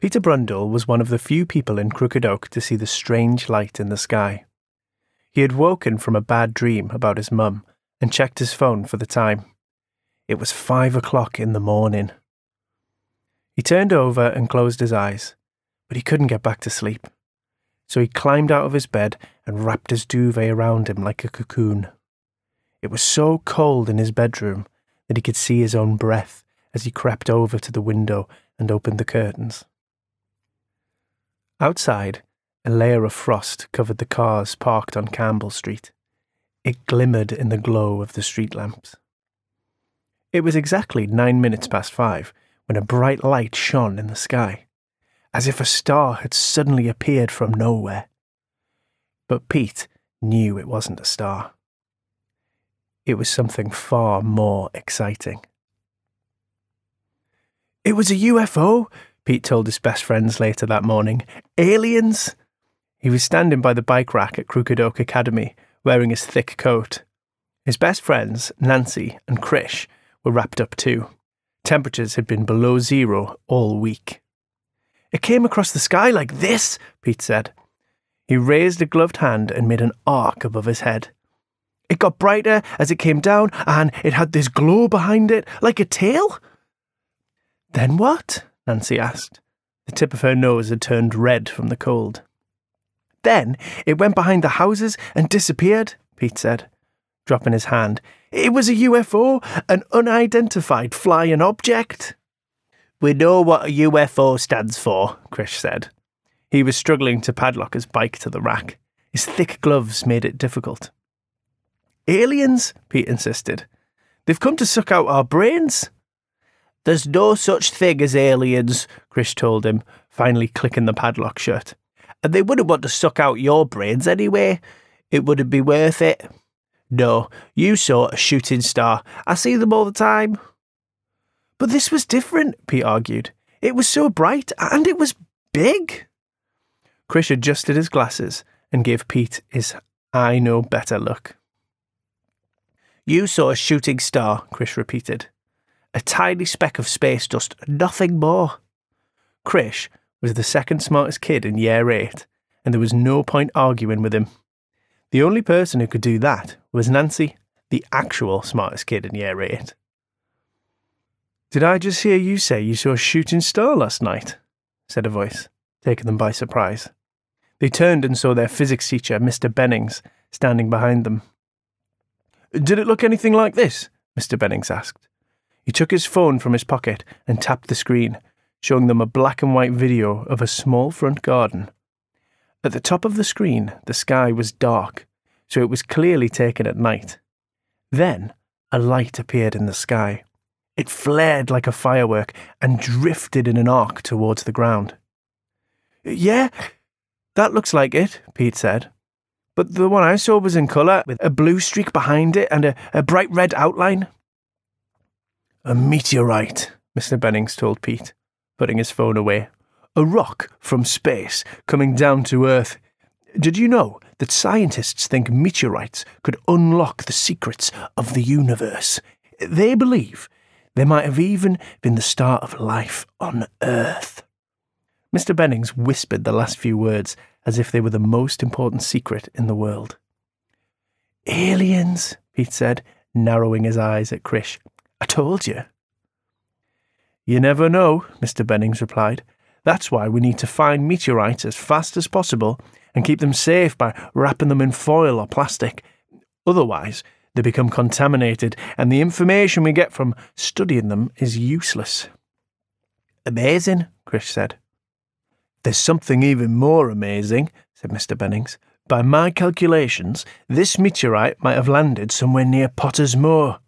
Peter Brundle was one of the few people in Crooked Oak to see the strange light in the sky. He had woken from a bad dream about his mum and checked his phone for the time. It was five o'clock in the morning. He turned over and closed his eyes, but he couldn't get back to sleep. So he climbed out of his bed and wrapped his duvet around him like a cocoon. It was so cold in his bedroom that he could see his own breath as he crept over to the window and opened the curtains. Outside, a layer of frost covered the cars parked on Campbell Street. It glimmered in the glow of the street lamps. It was exactly nine minutes past five when a bright light shone in the sky, as if a star had suddenly appeared from nowhere. But Pete knew it wasn't a star. It was something far more exciting. It was a UFO, Pete told his best friends later that morning. Aliens! He was standing by the bike rack at Crooked Oak Academy, wearing his thick coat. His best friends, Nancy and Krish, were wrapped up too. Temperatures had been below zero all week. It came across the sky like this, Pete said. He raised a gloved hand and made an arc above his head. It got brighter as it came down, and it had this glow behind it, like a tail. Then what? Nancy asked. The tip of her nose had turned red from the cold. Then it went behind the houses and disappeared, Pete said, dropping his hand. It was a UFO, an unidentified flying object. We know what a UFO stands for, Krish said. He was struggling to padlock his bike to the rack. His thick gloves made it difficult. Aliens? Pete insisted. They've come to suck out our brains. There's no such thing as aliens, Krish told him, finally clicking the padlock shut and they wouldn't want to suck out your brains anyway. It wouldn't be worth it. No, you saw a shooting star. I see them all the time. But this was different, Pete argued. It was so bright and it was big. Krish adjusted his glasses and gave Pete his I know better look. You saw a shooting star, Krish repeated. A tiny speck of space dust, nothing more. Krish was the second smartest kid in year eight, and there was no point arguing with him. The only person who could do that was Nancy, the actual smartest kid in year eight. Did I just hear you say you saw a shooting star last night? said a voice, taking them by surprise. They turned and saw their physics teacher, Mr. Bennings, standing behind them. Did it look anything like this? Mr. Bennings asked. He took his phone from his pocket and tapped the screen, showing them a black and white video of a small front garden. At the top of the screen, the sky was dark, so it was clearly taken at night. Then, a light appeared in the sky. It flared like a firework and drifted in an arc towards the ground. Yeah, that looks like it, Pete said. But the one I saw was in colour, with a blue streak behind it and a, a bright red outline. A meteorite, Mr. Bennings told Pete putting his phone away. A rock from space coming down to Earth. Did you know that scientists think meteorites could unlock the secrets of the universe? They believe they might have even been the start of life on Earth. Mr. Bennings whispered the last few words as if they were the most important secret in the world. Aliens, Pete said, narrowing his eyes at Krish. I told you. You never know, Mr. Bennings replied. That's why we need to find meteorites as fast as possible and keep them safe by wrapping them in foil or plastic. Otherwise, they become contaminated, and the information we get from studying them is useless. Amazing, Krish said. There's something even more amazing, said Mr. Bennings. By my calculations, this meteorite might have landed somewhere near Potter's Moor.